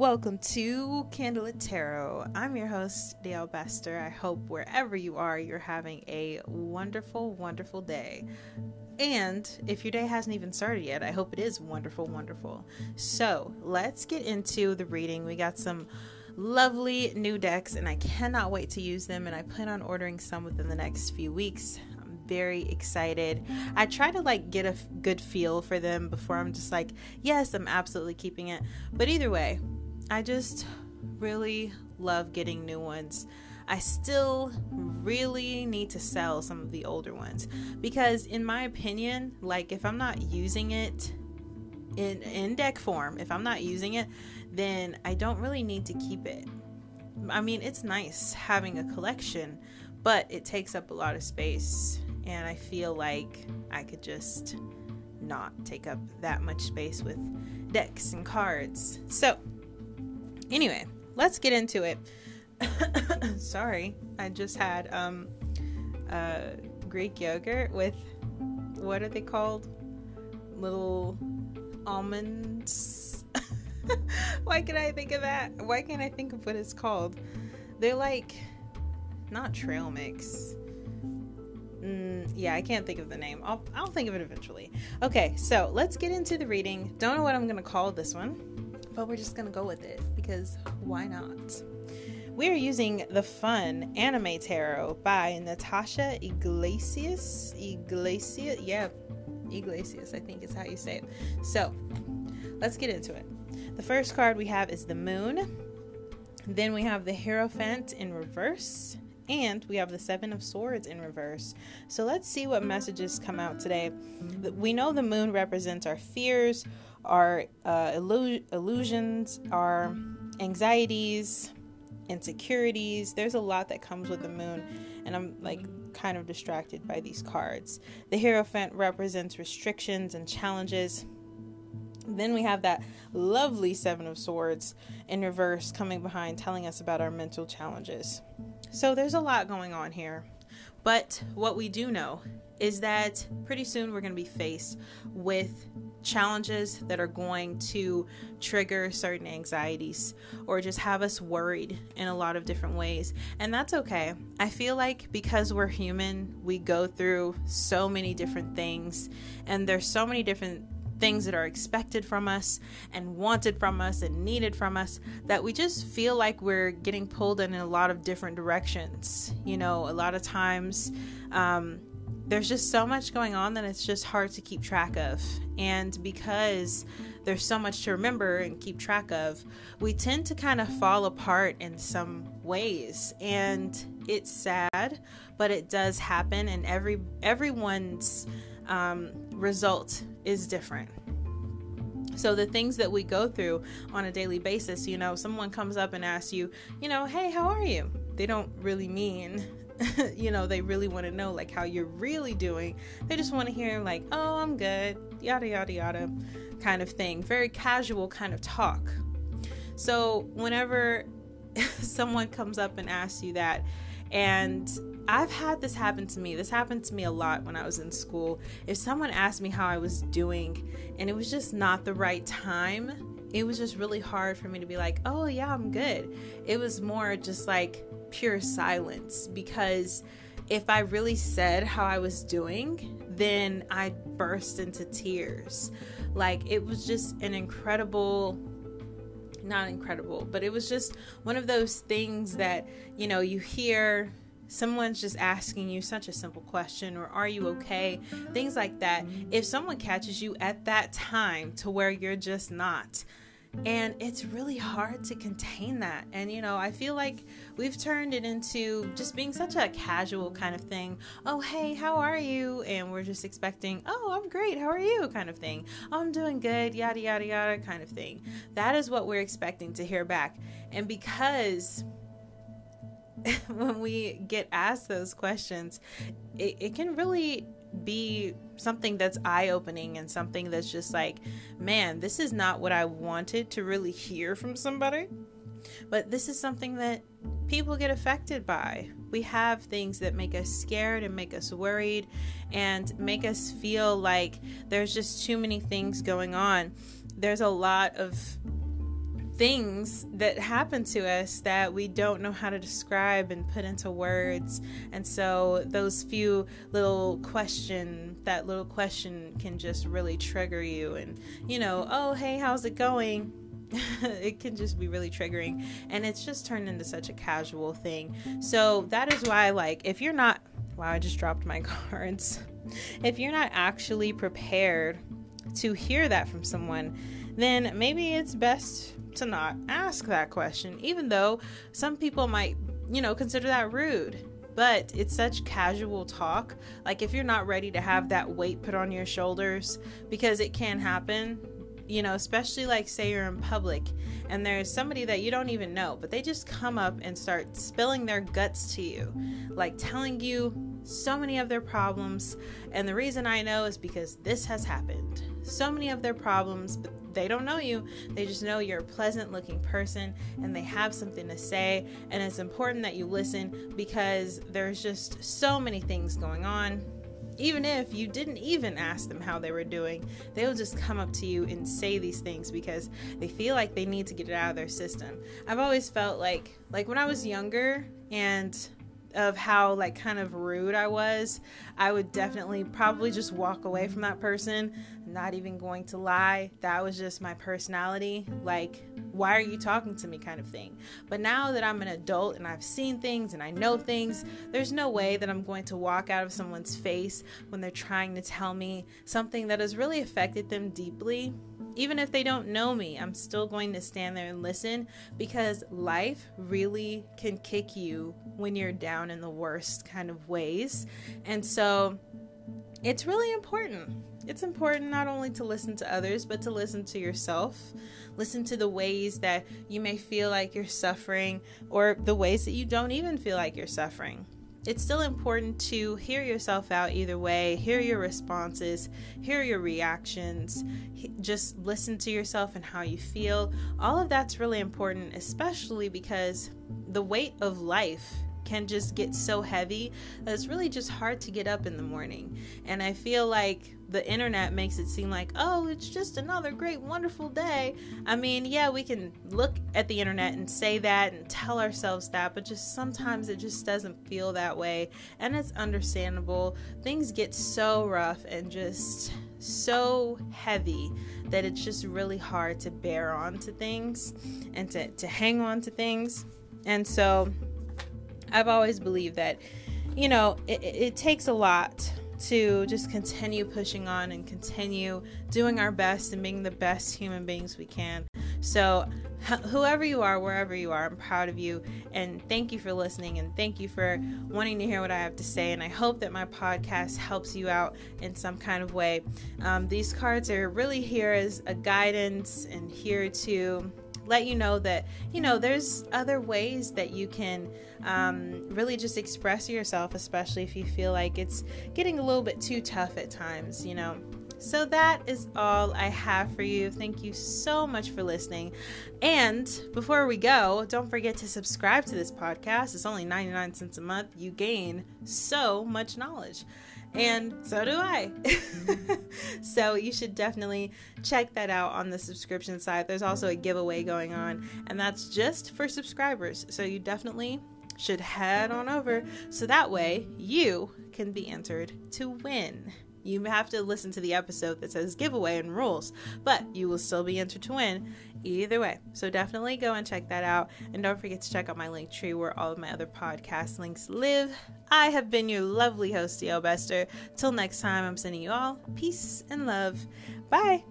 Welcome to Candlelit Tarot. I'm your host, Dale Bester. I hope wherever you are, you're having a wonderful, wonderful day. And if your day hasn't even started yet, I hope it is wonderful, wonderful. So let's get into the reading. We got some lovely new decks, and I cannot wait to use them. And I plan on ordering some within the next few weeks I'm very excited. I try to like get a f- good feel for them before I'm just like, yes, I'm absolutely keeping it. But either way, I just really love getting new ones. I still really need to sell some of the older ones because in my opinion, like if I'm not using it in in deck form, if I'm not using it, then I don't really need to keep it. I mean, it's nice having a collection, but it takes up a lot of space and I feel like I could just not take up that much space with decks and cards. So, Anyway, let's get into it. Sorry, I just had um, uh, Greek yogurt with what are they called? Little almonds. Why can I think of that? Why can't I think of what it's called? They're like not trail mix. Mm, yeah, I can't think of the name. I'll I'll think of it eventually. Okay, so let's get into the reading. Don't know what I'm gonna call this one, but we're just gonna go with it because why not? We are using the fun anime tarot by Natasha Iglesias. Iglesias, yeah, Iglesias, I think is how you say it. So let's get into it. The first card we have is the moon. Then we have the Hierophant in reverse. And we have the Seven of Swords in reverse. So let's see what messages come out today. We know the moon represents our fears, our uh, illu- illusions, our anxieties, insecurities. There's a lot that comes with the moon, and I'm like kind of distracted by these cards. The Hierophant represents restrictions and challenges. Then we have that lovely Seven of Swords in reverse coming behind, telling us about our mental challenges. So there's a lot going on here. But what we do know is that pretty soon we're going to be faced with challenges that are going to trigger certain anxieties or just have us worried in a lot of different ways. And that's okay. I feel like because we're human, we go through so many different things, and there's so many different things that are expected from us and wanted from us and needed from us that we just feel like we're getting pulled in a lot of different directions. You know, a lot of times, um, there's just so much going on that it's just hard to keep track of. And because there's so much to remember and keep track of, we tend to kind of fall apart in some ways. And it's sad, but it does happen and every everyone's um, result is different. So, the things that we go through on a daily basis, you know, someone comes up and asks you, you know, hey, how are you? They don't really mean, you know, they really want to know like how you're really doing. They just want to hear, like, oh, I'm good, yada, yada, yada, kind of thing. Very casual kind of talk. So, whenever someone comes up and asks you that, and I've had this happen to me. This happened to me a lot when I was in school. If someone asked me how I was doing and it was just not the right time, it was just really hard for me to be like, oh, yeah, I'm good. It was more just like pure silence because if I really said how I was doing, then I burst into tears. Like it was just an incredible not incredible, but it was just one of those things that, you know, you hear someone's just asking you such a simple question or are you okay? Things like that. If someone catches you at that time to where you're just not and it's really hard to contain that. And you know i feel like we've turned it into just being such a casual kind of thing. Oh hey how are you? And we're just expecting oh i'm great. How are you? Kind of thing. I'm doing good yada yada yada kind of thing. That is what we're expecting to hear back. And because when we get asked those questions, it, it can really be something that's eye opening and something that's just like, man, this is not what I wanted to really hear from somebody. But this is something that people get affected by. We have things that make us scared and make us worried and make us feel like there's just too many things going on. There's a lot of things that happen to us that we don't know how to describe and put into words. And so those few little question, that little question can just really trigger you and you know, oh, hey, how's it going? it can just be really triggering and it's just turned into such a casual thing. So that is why like if you're not wow, I just dropped my cards. If you're not actually prepared to hear that from someone, then maybe it's best to not ask that question, even though some people might, you know, consider that rude. But it's such casual talk. Like, if you're not ready to have that weight put on your shoulders, because it can happen, you know, especially like say you're in public and there's somebody that you don't even know, but they just come up and start spilling their guts to you, like telling you so many of their problems. And the reason I know is because this has happened. So many of their problems, but they don't know you. They just know you're a pleasant looking person and they have something to say. And it's important that you listen because there's just so many things going on even if you didn't even ask them how they were doing, they'll just come up to you and say these things because they feel like they need to get it out of their system. I've always felt like like when I was younger and of how like kind of rude I was, I would definitely probably just walk away from that person. Not even going to lie, that was just my personality. Like, why are you talking to me kind of thing. But now that I'm an adult and I've seen things and I know things, there's no way that I'm going to walk out of someone's face when they're trying to tell me something that has really affected them deeply even if they don't know me, I'm still going to stand there and listen because life really can kick you when you're down in the worst kind of ways. And so it's really important. It's important not only to listen to others, but to listen to yourself. Listen to the ways that you may feel like you're suffering or the ways that you don't even feel like you're suffering it's still important to hear yourself out either way, hear your responses, hear your reactions, just listen to yourself and how you feel. All of that's really important, especially because the weight of life can just get so heavy that it's really just hard to get up in the morning. And I feel like the internet makes it seem like, oh, it's just another great, wonderful day. I mean, yeah, we can look at the internet and say that and tell ourselves that, but just sometimes it just doesn't feel that way. And it's understandable. Things get so rough and just so heavy that it's just really hard to bear on to things and to, to hang on to things. And so, I've always believed that, you know, it, it takes a lot to just continue pushing on and continue doing our best and being the best human beings we can. So, whoever you are, wherever you are, I'm proud of you. And thank you for listening and thank you for wanting to hear what I have to say. And I hope that my podcast helps you out in some kind of way. Um, these cards are really here as a guidance and here to let you know that you know there's other ways that you can um, really just express yourself especially if you feel like it's getting a little bit too tough at times you know so that is all I have for you. Thank you so much for listening. And before we go, don't forget to subscribe to this podcast. It's only 99 cents a month. You gain so much knowledge and so do I. Mm-hmm. so you should definitely check that out on the subscription side. There's also a giveaway going on, and that's just for subscribers. So you definitely should head on over so that way you can be entered to win. You have to listen to the episode that says giveaway and rules, but you will still be entered to win either way. So definitely go and check that out. And don't forget to check out my link tree where all of my other podcast links live. I have been your lovely host, DL Bester. Till next time, I'm sending you all peace and love. Bye.